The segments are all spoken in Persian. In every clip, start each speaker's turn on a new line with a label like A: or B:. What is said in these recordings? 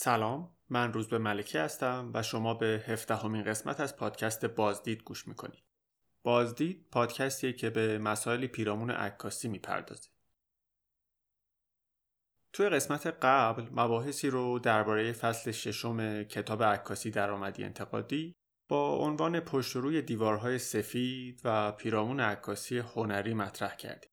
A: سلام من روز به ملکی هستم و شما به هفدهمین قسمت از پادکست بازدید گوش می‌کنید بازدید پادکستیه که به مسائل پیرامون عکاسی می‌پردازه توی قسمت قبل مباحثی رو درباره فصل ششم کتاب عکاسی درآمدی انتقادی با عنوان پشت روی دیوارهای سفید و پیرامون عکاسی هنری مطرح کردیم.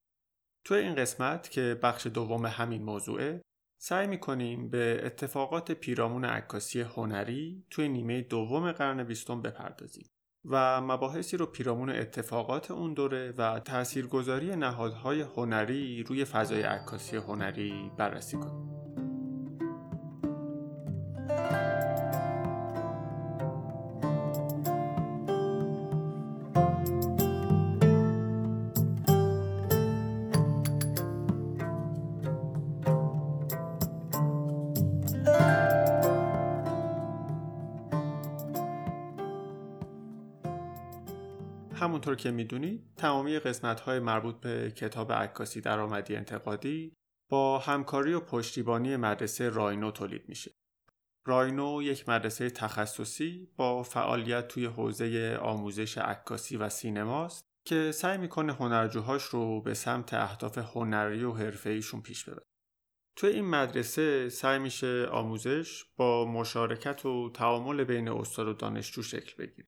A: توی این قسمت که بخش دوم همین موضوعه سعی می‌کنیم به اتفاقات پیرامون عکاسی هنری توی نیمه دوم قرن بیستم بپردازیم و مباحثی رو پیرامون اتفاقات اون دوره و تاثیرگذاری نهادهای هنری روی فضای عکاسی هنری بررسی کنیم. همونطور که می‌دونید تمامی قسمت های مربوط به کتاب عکاسی درآمدی انتقادی با همکاری و پشتیبانی مدرسه راینو تولید میشه. راینو یک مدرسه تخصصی با فعالیت توی حوزه آموزش عکاسی و سینماست که سعی می‌کنه هنرجوهاش رو به سمت اهداف هنری و حرفه‌ایشون پیش ببره. توی این مدرسه سعی میشه آموزش با مشارکت و تعامل بین استاد و دانشجو شکل بگیره.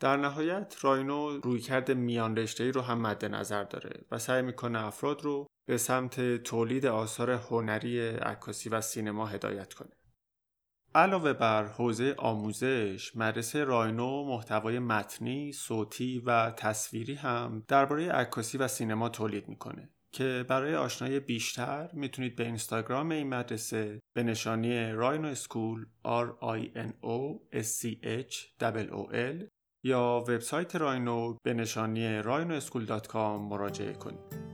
A: در نهایت راینو رویکرد میان رشته رو هم مد نظر داره و سعی می‌کنه افراد رو به سمت تولید آثار هنری عکاسی و سینما هدایت کنه. علاوه بر حوزه آموزش، مدرسه راینو محتوای متنی، صوتی و تصویری هم درباره عکاسی و سینما تولید می‌کنه که برای آشنایی بیشتر می‌تونید به اینستاگرام این مدرسه به نشانی راینو اسکول R I N O S C H O L یا وبسایت راینو به نشانی rainoSchool.com مراجعه کنید.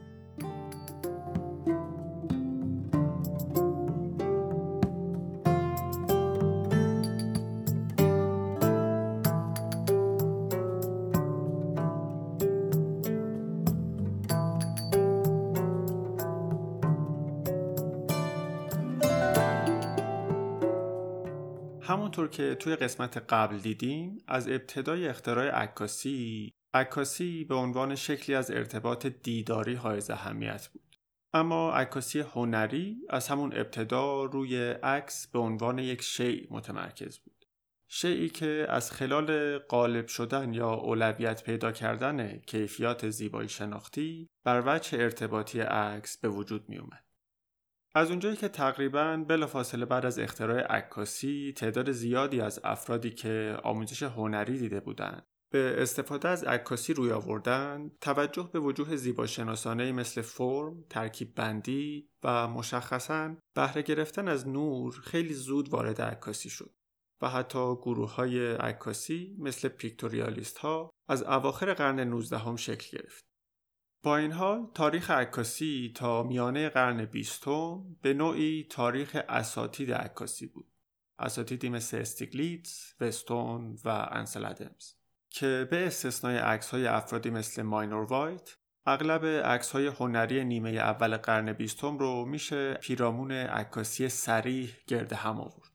A: که توی قسمت قبل دیدیم از ابتدای اختراع عکاسی عکاسی به عنوان شکلی از ارتباط دیداری حائز اهمیت بود اما عکاسی هنری از همون ابتدا روی عکس به عنوان یک شیء متمرکز بود شیعی که از خلال غالب شدن یا اولویت پیدا کردن کیفیات زیبایی شناختی بر وجه ارتباطی عکس به وجود می اومد. از اونجایی که تقریبا بلافاصله بعد از اختراع عکاسی تعداد زیادی از افرادی که آموزش هنری دیده بودند به استفاده از عکاسی روی آوردن توجه به وجوه زیباشناسانه مثل فرم، ترکیب بندی و مشخصا بهره گرفتن از نور خیلی زود وارد عکاسی شد و حتی گروه های عکاسی مثل پیکتوریالیست ها از اواخر قرن 19 هم شکل گرفت. با این حال تاریخ عکاسی تا میانه قرن بیستم به نوعی تاریخ اساتید عکاسی بود. اساتیدی مثل استیگلیتز، وستون و انسل ادمز که به استثنای عکس های افرادی مثل ماینور وایت اغلب عکس های هنری نیمه اول قرن بیستم رو میشه پیرامون عکاسی صریح گرد هم آورد.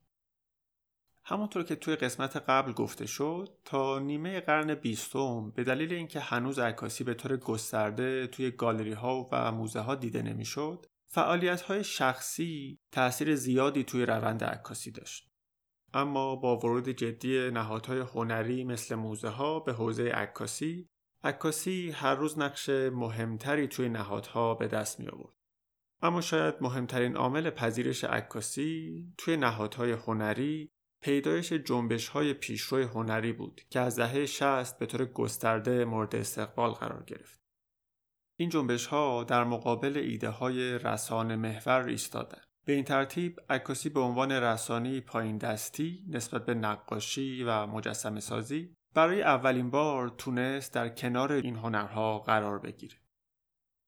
A: همونطور که توی قسمت قبل گفته شد تا نیمه قرن بیستم به دلیل اینکه هنوز عکاسی به طور گسترده توی گالری ها و موزه ها دیده نمی‌شد فعالیت های شخصی تاثیر زیادی توی روند عکاسی داشت. اما با ورود جدی نهادهای هنری مثل موزه ها به حوزه عکاسی عکاسی هر روز نقش مهمتری توی نهادها به دست می آورد اما شاید مهمترین عامل پذیرش عکاسی توی نهادهای هنری پیدایش جنبش های پیشرو هنری بود که از دهه 60 به طور گسترده مورد استقبال قرار گرفت. این جنبش ها در مقابل ایده های رسانه محور ایستادند. به این ترتیب عکاسی به عنوان رسانی پایین دستی نسبت به نقاشی و مجسم سازی برای اولین بار تونست در کنار این هنرها قرار بگیره.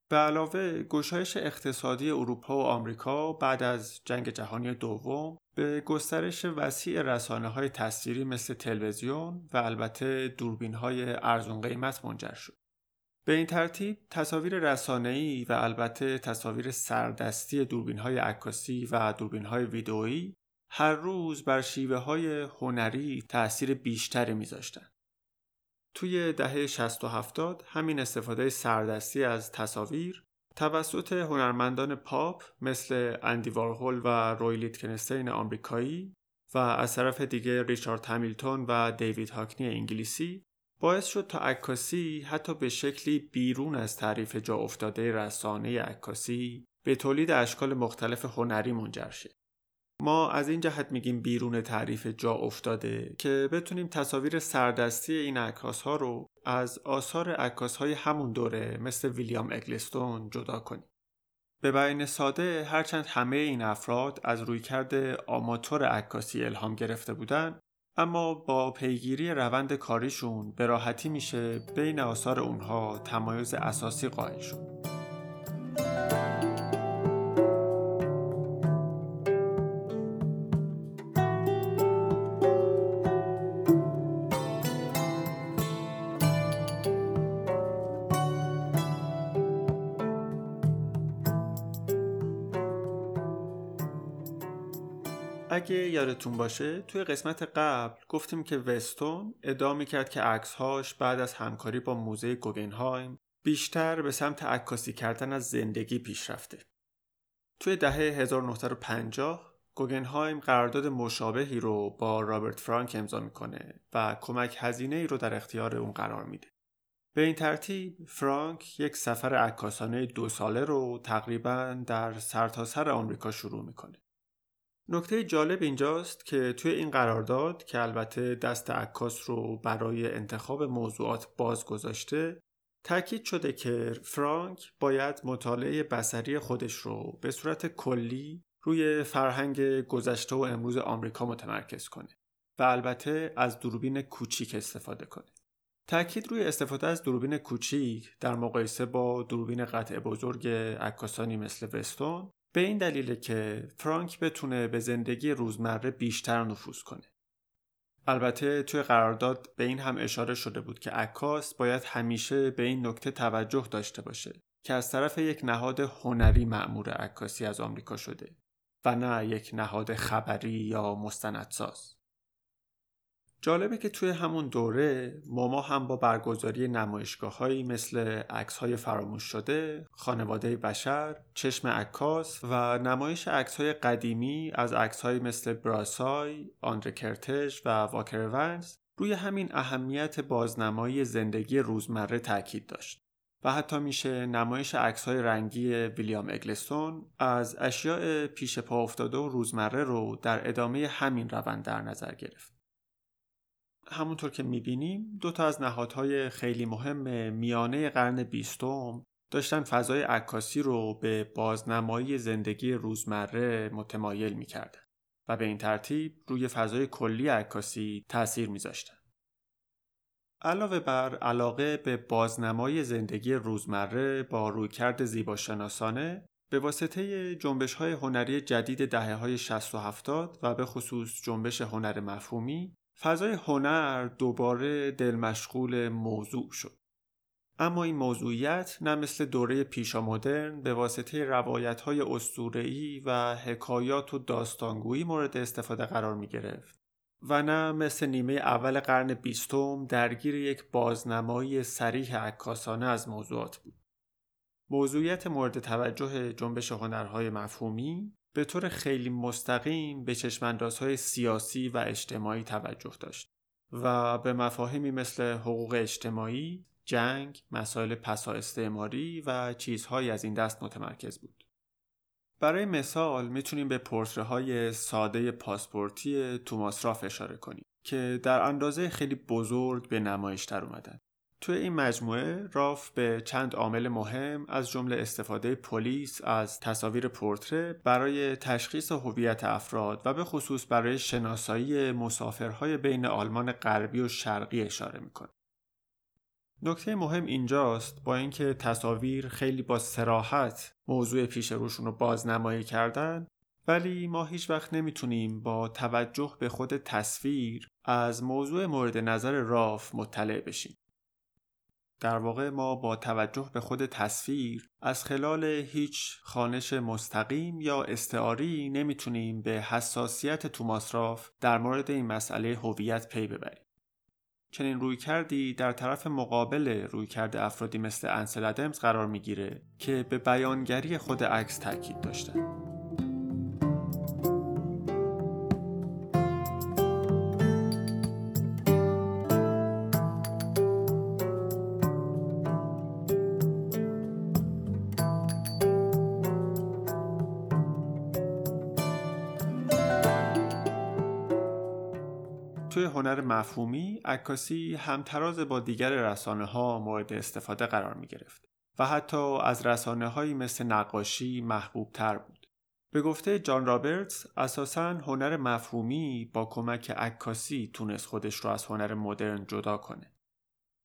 A: به علاوه گشایش اقتصادی اروپا و آمریکا بعد از جنگ جهانی دوم به گسترش وسیع رسانه های تصویری مثل تلویزیون و البته دوربین های ارزون قیمت منجر شد. به این ترتیب تصاویر رسانه‌ای و البته تصاویر سردستی دوربین های عکاسی و دوربین های ویدئویی هر روز بر شیوه های هنری تأثیر بیشتری میذاشتن. توی دهه 60 و 70 همین استفاده سردستی از تصاویر توسط هنرمندان پاپ مثل اندی وارهول و روی لیتکنستین آمریکایی و از طرف دیگه ریچارد همیلتون و دیوید هاکنی انگلیسی باعث شد تا عکاسی حتی به شکلی بیرون از تعریف جا افتاده رسانه عکاسی به تولید اشکال مختلف هنری منجر شه. ما از این جهت میگیم بیرون تعریف جا افتاده که بتونیم تصاویر سردستی این عکاس ها رو از آثار عکاس های همون دوره مثل ویلیام اگلستون جدا کنیم. به بیان ساده هرچند همه این افراد از رویکرد آماتور عکاسی الهام گرفته بودن اما با پیگیری روند کاریشون به راحتی میشه بین آثار اونها تمایز اساسی قائل شد. اگه یادتون باشه توی قسمت قبل گفتیم که وستون ادعا کرد که عکسهاش بعد از همکاری با موزه گوگنهایم بیشتر به سمت عکاسی کردن از زندگی پیش رفته. توی دهه 1950 گوگنهایم قرارداد مشابهی رو با رابرت فرانک امضا می‌کنه و کمک هزینه ای رو در اختیار اون قرار میده. به این ترتیب فرانک یک سفر عکاسانه دو ساله رو تقریبا در سرتاسر سر آمریکا شروع می‌کنه. نکته جالب اینجاست که توی این قرارداد که البته دست عکاس رو برای انتخاب موضوعات باز گذاشته تاکید شده که فرانک باید مطالعه بسری خودش رو به صورت کلی روی فرهنگ گذشته و امروز آمریکا متمرکز کنه و البته از دوربین کوچیک استفاده کنه. تاکید روی استفاده از دوربین کوچیک در مقایسه با دوربین قطع بزرگ عکاسانی مثل وستون به این دلیله که فرانک بتونه به زندگی روزمره بیشتر نفوذ کنه. البته توی قرارداد به این هم اشاره شده بود که عکاس باید همیشه به این نکته توجه داشته باشه که از طرف یک نهاد هنری معمور عکاسی از آمریکا شده و نه یک نهاد خبری یا مستندساز. جالبه که توی همون دوره ماما هم با برگزاری نمایشگاه هایی مثل عکس های فراموش شده، خانواده بشر، چشم عکاس و نمایش عکس های قدیمی از عکس مثل براسای، آندره کرتش و واکر ونز روی همین اهمیت بازنمایی زندگی روزمره تاکید داشت. و حتی میشه نمایش عکس های رنگی ویلیام اگلستون از اشیاء پیش پا افتاده و روزمره رو در ادامه همین روند در نظر گرفت. همونطور که می‌بینیم دو تا از نهادهای خیلی مهم میانه قرن بیستم داشتن فضای عکاسی رو به بازنمایی زندگی روزمره متمایل می‌کردن و به این ترتیب روی فضای کلی عکاسی تاثیر میذاشتن. علاوه بر علاقه به بازنمای زندگی روزمره با رویکرد زیباشناسانه به واسطه جنبش های هنری جدید دهه های 60 و 70 و به خصوص جنبش هنر مفهومی فضای هنر دوباره دل مشغول موضوع شد. اما این موضوعیت نه مثل دوره پیشا مدرن به واسطه روایت های و حکایات و داستانگویی مورد استفاده قرار می گرفت و نه مثل نیمه اول قرن بیستم درگیر یک بازنمایی سریح عکاسانه از موضوعات بود. موضوعیت مورد توجه جنبش هنرهای مفهومی به طور خیلی مستقیم به چشماندازهای سیاسی و اجتماعی توجه داشت و به مفاهیمی مثل حقوق اجتماعی، جنگ، مسائل پسا استعماری و چیزهایی از این دست متمرکز بود. برای مثال می‌تونیم به پورتره های ساده پاسپورتی توماس راف اشاره کنیم که در اندازه خیلی بزرگ به نمایش در اومدن. توی این مجموعه راف به چند عامل مهم از جمله استفاده پلیس از تصاویر پورتره برای تشخیص هویت افراد و به خصوص برای شناسایی مسافرهای بین آلمان غربی و شرقی اشاره می‌کنه. نکته مهم اینجاست با اینکه تصاویر خیلی با سراحت موضوع پیش روشون رو بازنمایی کردن ولی ما هیچ وقت نمی‌تونیم با توجه به خود تصویر از موضوع مورد نظر راف مطلع بشیم. در واقع ما با توجه به خود تصویر از خلال هیچ خانش مستقیم یا استعاری نمی‌تونیم به حساسیت توماس راف در مورد این مسئله هویت پی ببریم. چنین روی کردی در طرف مقابل روی کرده افرادی مثل انسل ادمز قرار می‌گیره که به بیانگری خود عکس تاکید داشتن. هنر مفهومی عکاسی همتراز با دیگر رسانه ها مورد استفاده قرار می گرفت و حتی از رسانه هایی مثل نقاشی محبوب تر بود. به گفته جان رابرتس اساسا هنر مفهومی با کمک عکاسی تونست خودش رو از هنر مدرن جدا کنه.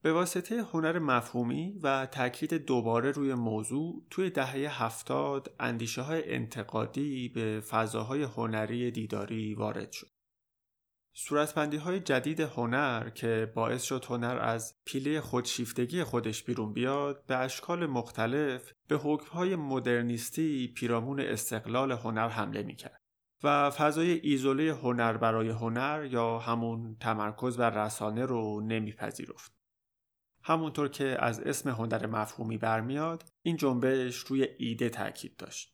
A: به واسطه هنر مفهومی و تاکید دوباره روی موضوع توی دهه هفتاد اندیشه های انتقادی به فضاهای هنری دیداری وارد شد. صورتبندی های جدید هنر که باعث شد هنر از پیله خودشیفتگی خودش بیرون بیاد به اشکال مختلف به های مدرنیستی پیرامون استقلال هنر حمله می‌کرد و فضای ایزوله هنر برای هنر یا همون تمرکز بر رسانه رو نمیپذیرفت. همونطور که از اسم هنر مفهومی برمیاد این جنبش روی ایده تاکید داشت.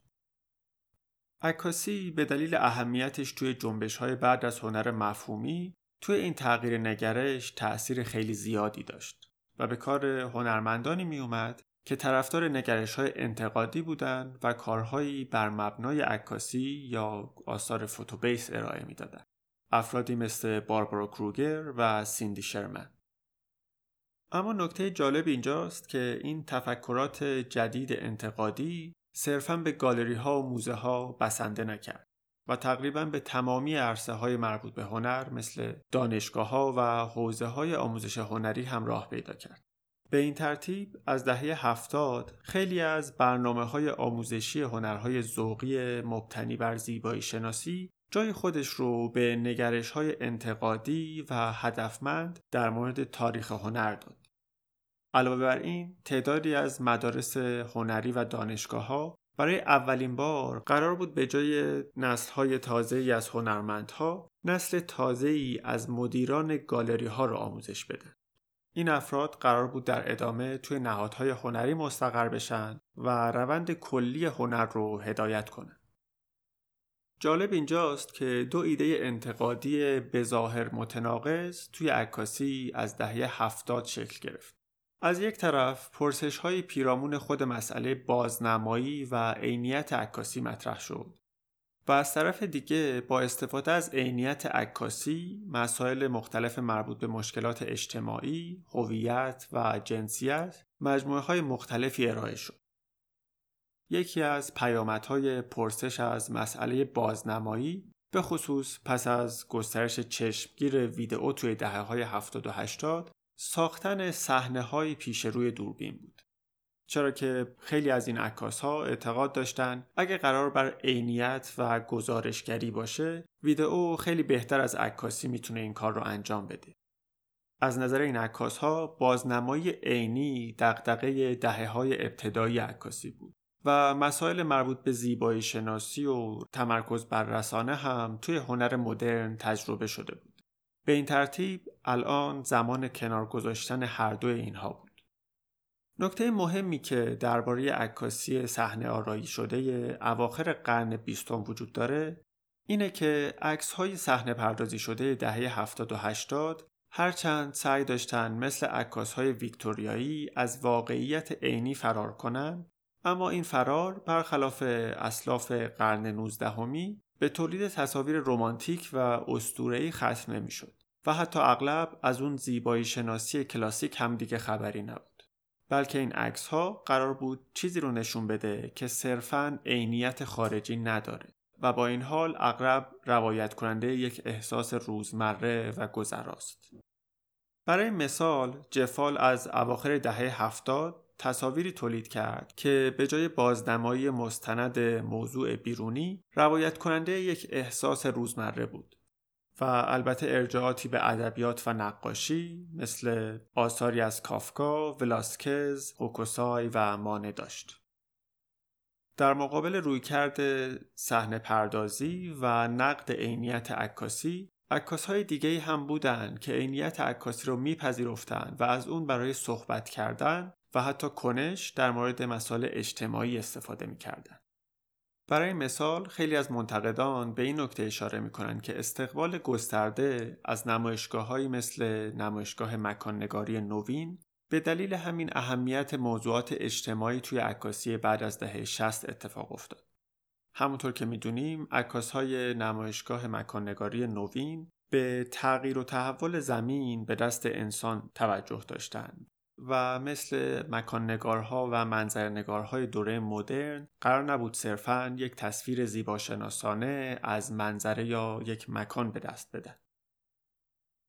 A: عکاسی به دلیل اهمیتش توی جنبش های بعد از هنر مفهومی توی این تغییر نگرش تأثیر خیلی زیادی داشت و به کار هنرمندانی می اومد که طرفدار نگرش های انتقادی بودند و کارهایی بر مبنای عکاسی یا آثار فوتوبیس ارائه می‌دادند. افرادی مثل باربارا کروگر و سیندی شرمن. اما نکته جالب اینجاست که این تفکرات جدید انتقادی صرفا به گالری ها و موزه ها بسنده نکرد و تقریبا به تمامی عرصه های مربوط به هنر مثل دانشگاه ها و حوزه های آموزش هنری هم راه پیدا کرد. به این ترتیب از دهه هفتاد خیلی از برنامه های آموزشی هنرهای ذوقی مبتنی بر زیبایی شناسی جای خودش رو به نگرش های انتقادی و هدفمند در مورد تاریخ هنر داد. علاوه بر این تعدادی از مدارس هنری و دانشگاه ها برای اولین بار قرار بود به جای نسل های تازه ای از هنرمندها نسل تازه ای از مدیران گالری ها را آموزش بده. این افراد قرار بود در ادامه توی نهادهای هنری مستقر بشن و روند کلی هنر رو هدایت کنند. جالب اینجاست که دو ایده انتقادی بظاهر متناقض توی عکاسی از دهه هفتاد شکل گرفت. از یک طرف پرسش های پیرامون خود مسئله بازنمایی و عینیت عکاسی مطرح شد و از طرف دیگه با استفاده از عینیت عکاسی مسائل مختلف مربوط به مشکلات اجتماعی، هویت و جنسیت مجموعه های مختلفی ارائه شد. یکی از پیامدهای پرسش از مسئله بازنمایی به خصوص پس از گسترش چشمگیر ویدئو توی دهه های 70 و 80 ساختن صحنه های پیش روی دوربین بود. چرا که خیلی از این عکاس ها اعتقاد داشتن اگه قرار بر عینیت و گزارشگری باشه ویدئو خیلی بهتر از عکاسی می‌تونه این کار رو انجام بده. از نظر این عکاس ها بازنمایی عینی دغدغه دهه های ابتدایی عکاسی بود و مسائل مربوط به زیبایی شناسی و تمرکز بر رسانه هم توی هنر مدرن تجربه شده بود. به این ترتیب الان زمان کنار گذاشتن هر دو اینها بود. نکته مهمی که درباره عکاسی صحنه آرایی شده اواخر قرن بیستم وجود داره اینه که عکس های صحنه پردازی شده دهه 70 و 80 هرچند سعی داشتن مثل عکاس های ویکتوریایی از واقعیت عینی فرار کنن اما این فرار برخلاف اسلاف قرن 19 همی به تولید تصاویر رمانتیک و اسطوره‌ای ختم نمی‌شد و حتی اغلب از اون زیبایی شناسی کلاسیک هم دیگه خبری نبود بلکه این عکس ها قرار بود چیزی رو نشون بده که صرفاً عینیت خارجی نداره و با این حال اغلب روایت کننده یک احساس روزمره و گذراست. برای مثال جفال از اواخر دهه هفتاد تصاویری تولید کرد که به جای بازنمایی مستند موضوع بیرونی روایت کننده یک احساس روزمره بود و البته ارجاعاتی به ادبیات و نقاشی مثل آثاری از کافکا، ولاسکز، هوکوسای و مانه داشت. در مقابل رویکرد صحنه پردازی و نقد عینیت عکاسی عکاس های هم بودن که عینیت عکاسی رو میپذیرفتند و از اون برای صحبت کردن و حتی کنش در مورد مسائل اجتماعی استفاده می‌کردن. برای مثال خیلی از منتقدان به این نکته اشاره می‌کنند که استقبال گسترده از نمایشگاههایی مثل نمایشگاه مکاننگاری نوین به دلیل همین اهمیت موضوعات اجتماعی توی عکاسی بعد از دهه 60 اتفاق افتاد. همونطور که می‌دونیم عکاس های نمایشگاه مکاننگاری نوین به تغییر و تحول زمین به دست انسان توجه داشتند و مثل مکان نگارها و منظر نگارهای دوره مدرن قرار نبود صرفا یک تصویر زیباشناسانه از منظره یا یک مکان به دست بدن.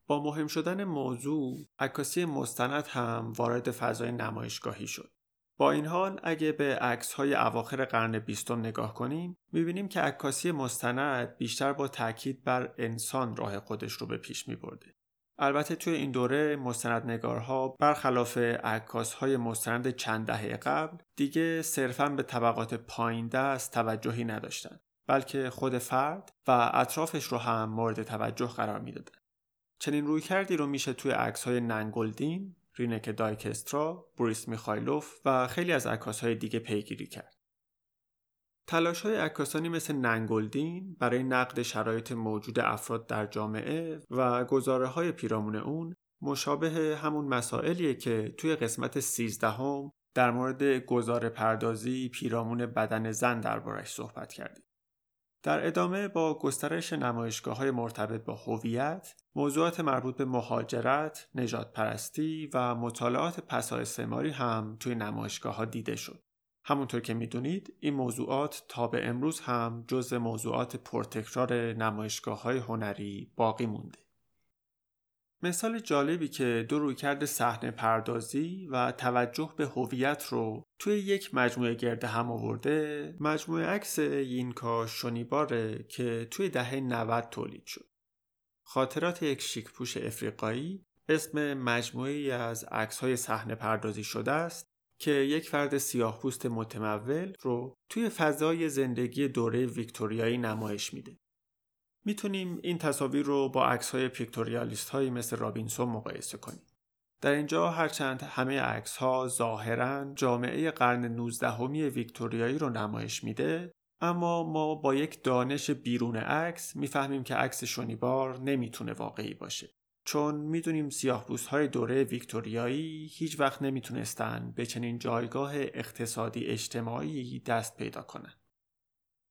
A: با مهم شدن موضوع عکاسی مستند هم وارد فضای نمایشگاهی شد. با این حال اگه به عکس های اواخر قرن بیستم نگاه کنیم می‌بینیم که عکاسی مستند بیشتر با تاکید بر انسان راه خودش رو به پیش میبرده. البته توی این دوره مستندنگارها برخلاف عکاس های مستند چند دهه قبل دیگه صرفا به طبقات پایین دست توجهی نداشتند بلکه خود فرد و اطرافش رو هم مورد توجه قرار می‌دادن. چنین روی کردی رو میشه توی عکس های ننگلدین، رینک دایکسترا، بوریس میخایلوف و خیلی از عکاس های دیگه پیگیری کرد. تلاش های عکاسانی مثل ننگلدین برای نقد شرایط موجود افراد در جامعه و گزاره های پیرامون اون مشابه همون مسائلیه که توی قسمت سیزدهم در مورد گزاره پردازی پیرامون بدن زن دربارش صحبت کردیم. در ادامه با گسترش نمایشگاه های مرتبط با هویت، موضوعات مربوط به مهاجرت، نجات پرستی و مطالعات پسای سماری هم توی نمایشگاه ها دیده شد. همونطور که می‌دونید این موضوعات تا به امروز هم جز موضوعات پرتکرار نمایشگاه های هنری باقی مونده. مثال جالبی که دو رویکرد صحنه پردازی و توجه به هویت رو توی یک مجموعه گرده هم آورده مجموعه عکس یینکا شونیباره که توی دهه 90 تولید شد. خاطرات یک شیکپوش افریقایی اسم مجموعی از عکس های صحنه پردازی شده است که یک فرد سیاه پوست متمول رو توی فضای زندگی دوره ویکتوریایی نمایش میده. می‌تونیم این تصاویر رو با عکس های پیکتوریالیست هایی مثل رابینسون مقایسه کنیم. در اینجا هرچند همه عکس ها ظاهرا جامعه قرن 19 ویکتوریایی رو نمایش میده اما ما با یک دانش بیرون عکس می‌فهمیم که عکس شونیبار نمی‌تونه واقعی باشه. چون می‌دونیم سیاه های دوره ویکتوریایی هیچ وقت نمی‌تونستن به چنین جایگاه اقتصادی اجتماعی دست پیدا کنن.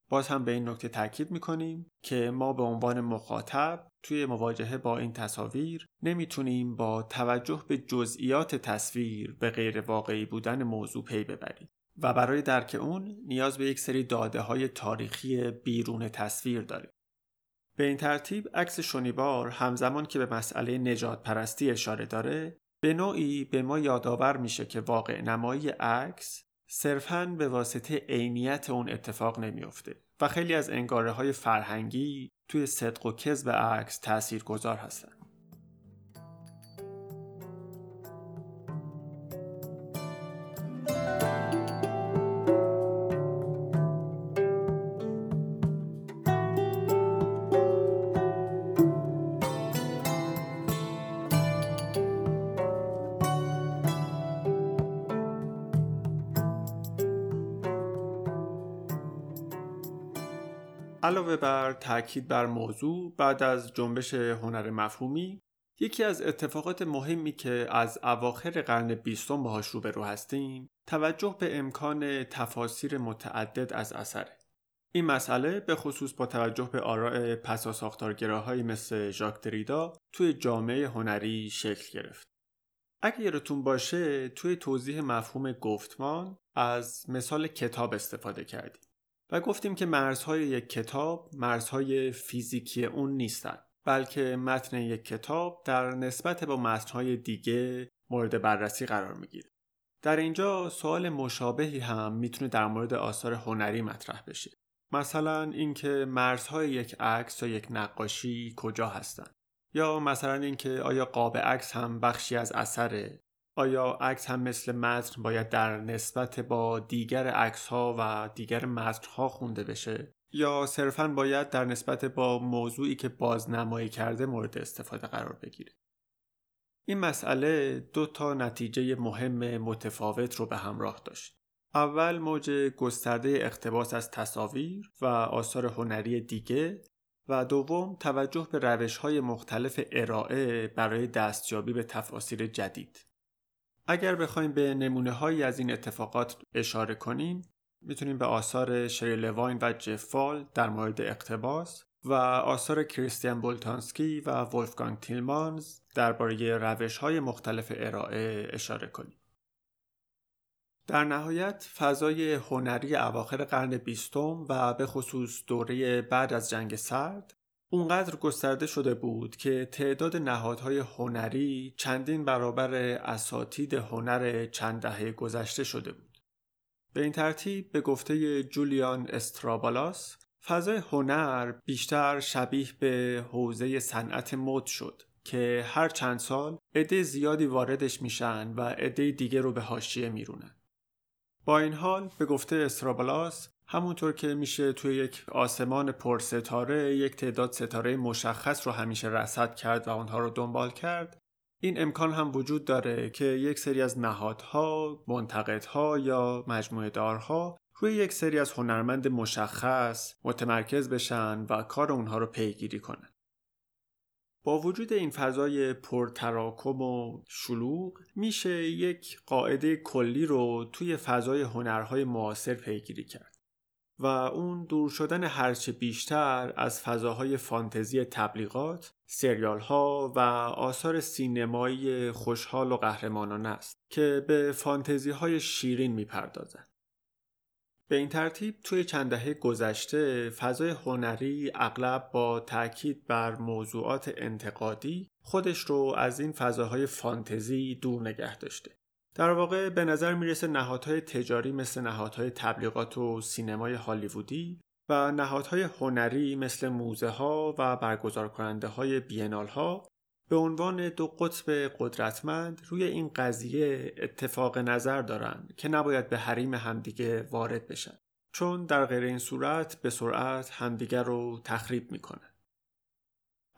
A: باز هم به این نکته تاکید می‌کنیم که ما به عنوان مخاطب توی مواجهه با این تصاویر نمی‌تونیم با توجه به جزئیات تصویر به غیر واقعی بودن موضوع پی ببریم و برای درک اون نیاز به یک سری داده های تاریخی بیرون تصویر داریم. به این ترتیب عکس شونیبار همزمان که به مسئله نجات پرستی اشاره داره به نوعی به ما یادآور میشه که واقع نمایی عکس صرفاً به واسطه عینیت اون اتفاق نمیافته و خیلی از انگاره های فرهنگی توی صدق و کذب عکس تأثیر گذار هستن. علاوه بر تاکید بر موضوع بعد از جنبش هنر مفهومی یکی از اتفاقات مهمی که از اواخر قرن بیستم باهاش روبرو هستیم توجه به امکان تفاسیر متعدد از اثره این مسئله به خصوص با توجه به آراء پسا ساختارگراهایی مثل ژاک دریدا توی جامعه هنری شکل گرفت. اگه یادتون باشه توی توضیح مفهوم گفتمان از مثال کتاب استفاده کردیم. و گفتیم که مرزهای یک کتاب مرزهای فیزیکی اون نیستن بلکه متن یک کتاب در نسبت با متنهای دیگه مورد بررسی قرار می‌گیره. در اینجا سوال مشابهی هم می‌تونه در مورد آثار هنری مطرح بشه. مثلا اینکه مرزهای یک عکس یا یک نقاشی کجا هستند یا مثلا اینکه آیا قاب عکس هم بخشی از اثره آیا عکس هم مثل متن باید در نسبت با دیگر عکس ها و دیگر متن ها خونده بشه؟ یا صرفا باید در نسبت با موضوعی که بازنمایی کرده مورد استفاده قرار بگیره؟ این مسئله دو تا نتیجه مهم متفاوت رو به همراه داشت. اول موج گسترده اقتباس از تصاویر و آثار هنری دیگه و دوم توجه به روش های مختلف ارائه برای دستیابی به تفاصیل جدید. اگر بخوایم به نمونه هایی از این اتفاقات اشاره کنیم می‌تونیم به آثار شری لواین و جفال در مورد اقتباس و آثار کریستیان بولتانسکی و ولفگانگ تیلمانز درباره روش های مختلف ارائه اشاره کنیم. در نهایت فضای هنری اواخر قرن بیستم و به خصوص دوره بعد از جنگ سرد اونقدر گسترده شده بود که تعداد نهادهای هنری چندین برابر اساتید هنر چند دهه گذشته شده بود. به این ترتیب به گفته جولیان استرابالاس فضای هنر بیشتر شبیه به حوزه صنعت مد شد که هر چند سال عده زیادی واردش میشن و عده دیگه رو به حاشیه میرونن. با این حال به گفته استرابالاس همونطور که میشه توی یک آسمان پرستاره یک تعداد ستاره مشخص رو همیشه رصد کرد و اونها رو دنبال کرد این امکان هم وجود داره که یک سری از نهادها، منتقدها یا مجموعه دارها روی یک سری از هنرمند مشخص متمرکز بشن و کار اونها رو پیگیری کنن. با وجود این فضای پرتراکم و شلوغ میشه یک قاعده کلی رو توی فضای هنرهای معاصر پیگیری کرد و اون دور شدن هرچه بیشتر از فضاهای فانتزی تبلیغات، سریال ها و آثار سینمایی خوشحال و قهرمانان است که به فانتزی های شیرین می‌پردازند. به این ترتیب توی چند دهه گذشته فضای هنری اغلب با تاکید بر موضوعات انتقادی خودش رو از این فضاهای فانتزی دور نگه داشته. در واقع به نظر می‌رسه نهادهای تجاری مثل نهادهای تبلیغات و سینمای هالیوودی و نهادهای هنری مثل موزه ها و برگزار کننده های بینال ها به عنوان دو قطب قدرتمند روی این قضیه اتفاق نظر دارند که نباید به حریم همدیگه وارد بشن چون در غیر این صورت به سرعت همدیگر رو تخریب می‌کنن.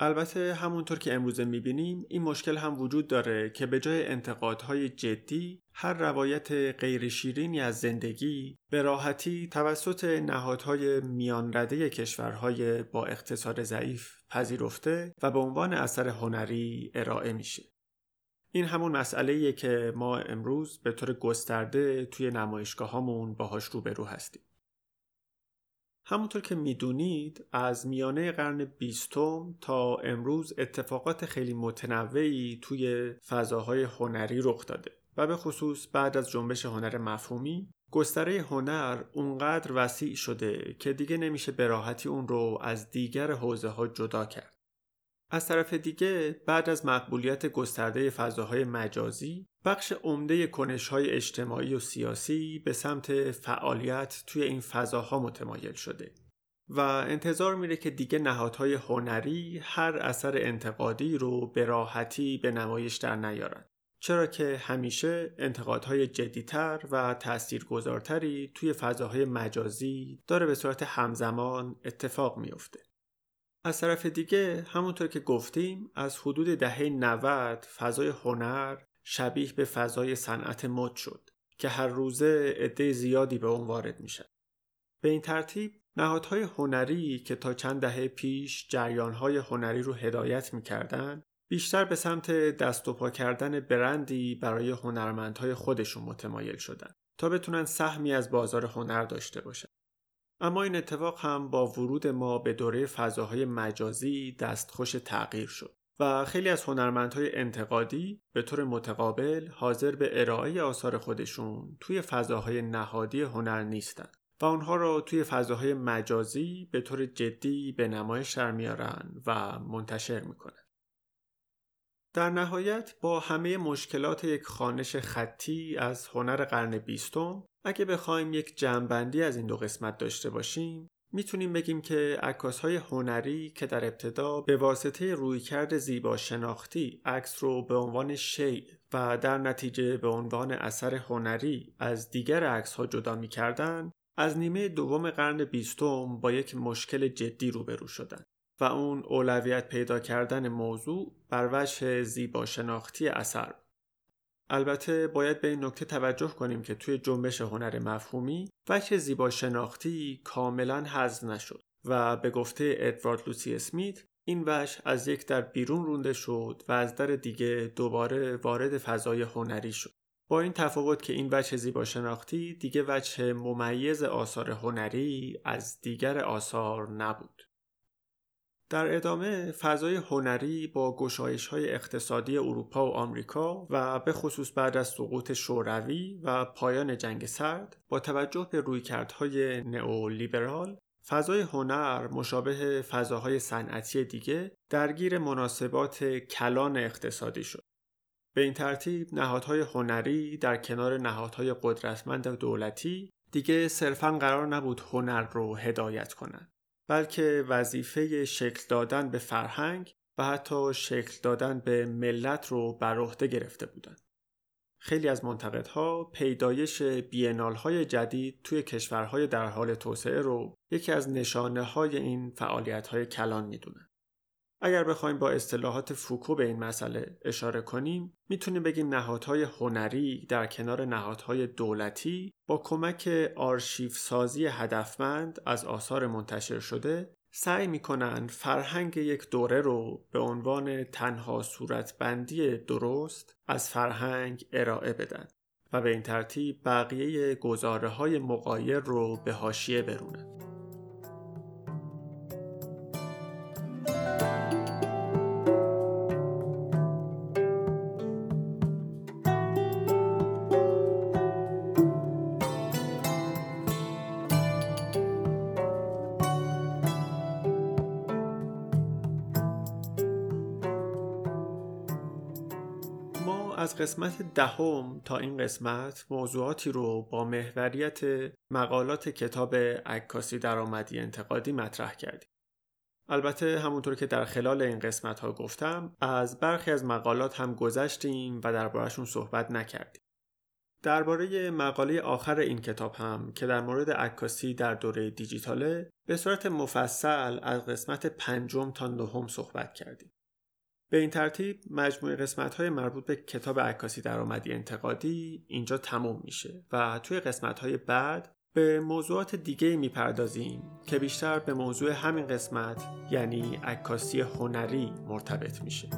A: البته همونطور که امروزه می‌بینیم این مشکل هم وجود داره که به جای انتقادهای جدی هر روایت غیر شیرینی از زندگی به راحتی توسط نهادهای میانرده کشورهای با اقتصاد ضعیف پذیرفته و به عنوان اثر هنری ارائه میشه. این همون مسئله که ما امروز به طور گسترده توی نمایشگاه هامون باهاش روبرو هستیم. همونطور که می‌دونید از میانه قرن بیستم تا امروز اتفاقات خیلی متنوعی توی فضاهای هنری رخ داده و به خصوص بعد از جنبش هنر مفهومی گستره هنر اونقدر وسیع شده که دیگه نمیشه به راحتی اون رو از دیگر حوزه ها جدا کرد. از طرف دیگه بعد از مقبولیت گسترده فضاهای مجازی بخش عمده کنشهای اجتماعی و سیاسی به سمت فعالیت توی این فضاها متمایل شده و انتظار میره که دیگه نهادهای هنری هر اثر انتقادی رو به راحتی به نمایش در نیارن. چرا که همیشه انتقادهای جدیتر و تاثیرگذارتری توی فضاهای مجازی داره به صورت همزمان اتفاق میافته. از طرف دیگه همونطور که گفتیم از حدود دهه 90 فضای هنر شبیه به فضای صنعت مد شد که هر روزه عده زیادی به اون وارد میشن. به این ترتیب نهادهای هنری که تا چند دهه پیش جریانهای هنری رو هدایت می‌کردن بیشتر به سمت دست و پا کردن برندی برای هنرمندهای خودشون متمایل شدن تا بتونن سهمی از بازار هنر داشته باشن. اما این اتفاق هم با ورود ما به دوره فضاهای مجازی دستخوش تغییر شد و خیلی از هنرمندهای انتقادی به طور متقابل حاضر به ارائه آثار خودشون توی فضاهای نهادی هنر نیستند و اونها را توی فضاهای مجازی به طور جدی به نمایش در میارن و منتشر می‌کنن. در نهایت با همه مشکلات یک خانش خطی از هنر قرن بیستم اگه بخوایم یک جمعبندی از این دو قسمت داشته باشیم می‌تونیم بگیم که عکاس های هنری که در ابتدا به واسطه رویکرد زیبا شناختی عکس رو به عنوان شیء و در نتیجه به عنوان اثر هنری از دیگر عکس ها جدا می‌کردن از نیمه دوم قرن بیستم با یک مشکل جدی روبرو شدند و اون اولویت پیدا کردن موضوع بر وجه زیبا شناختی اثر البته باید به این نکته توجه کنیم که توی جنبش هنر مفهومی وجه زیبا شناختی کاملا حذف نشد و به گفته ادوارد لوسی اسمیت این وجه از یک در بیرون رونده شد و از در دیگه دوباره وارد فضای هنری شد. با این تفاوت که این وجه زیبا شناختی دیگه وجه ممیز آثار هنری از دیگر آثار نبود. در ادامه فضای هنری با گشایش های اقتصادی اروپا و آمریکا و به خصوص بعد از سقوط شوروی و پایان جنگ سرد با توجه به رویکردهای نئولیبرال فضای هنر مشابه فضاهای صنعتی دیگه درگیر مناسبات کلان اقتصادی شد. به این ترتیب نهادهای هنری در کنار نهادهای قدرتمند دولتی دیگه صرفا قرار نبود هنر رو هدایت کنند. بلکه وظیفه شکل دادن به فرهنگ و حتی شکل دادن به ملت رو بر عهده گرفته بودند. خیلی از منتقدها پیدایش بینال های جدید توی کشورهای در حال توسعه رو یکی از نشانه های این فعالیت های کلان می‌دونن. اگر بخوایم با اصطلاحات فوکو به این مسئله اشاره کنیم می‌تونیم بگیم نهادهای هنری در کنار نهادهای دولتی با کمک آرشیو سازی هدفمند از آثار منتشر شده سعی می‌کنن فرهنگ یک دوره رو به عنوان تنها صورتبندی درست از فرهنگ ارائه بدن و به این ترتیب بقیه گزاره های مقایر رو به هاشیه برونن. قسمت دهم تا این قسمت موضوعاتی رو با محوریت مقالات کتاب عکاسی درآمدی انتقادی مطرح کردیم. البته همونطور که در خلال این قسمت ها گفتم از برخی از مقالات هم گذشتیم و دربارهشون صحبت نکردیم. درباره مقاله آخر این کتاب هم که در مورد عکاسی در دوره دیجیتاله به صورت مفصل از قسمت پنجم تا نهم صحبت کردیم. به این ترتیب مجموعه قسمت های مربوط به کتاب عکاسی درآمدی انتقادی اینجا تموم میشه و توی قسمت های بعد به موضوعات دیگه می‌پردازیم که بیشتر به موضوع همین قسمت یعنی عکاسی هنری مرتبط میشه.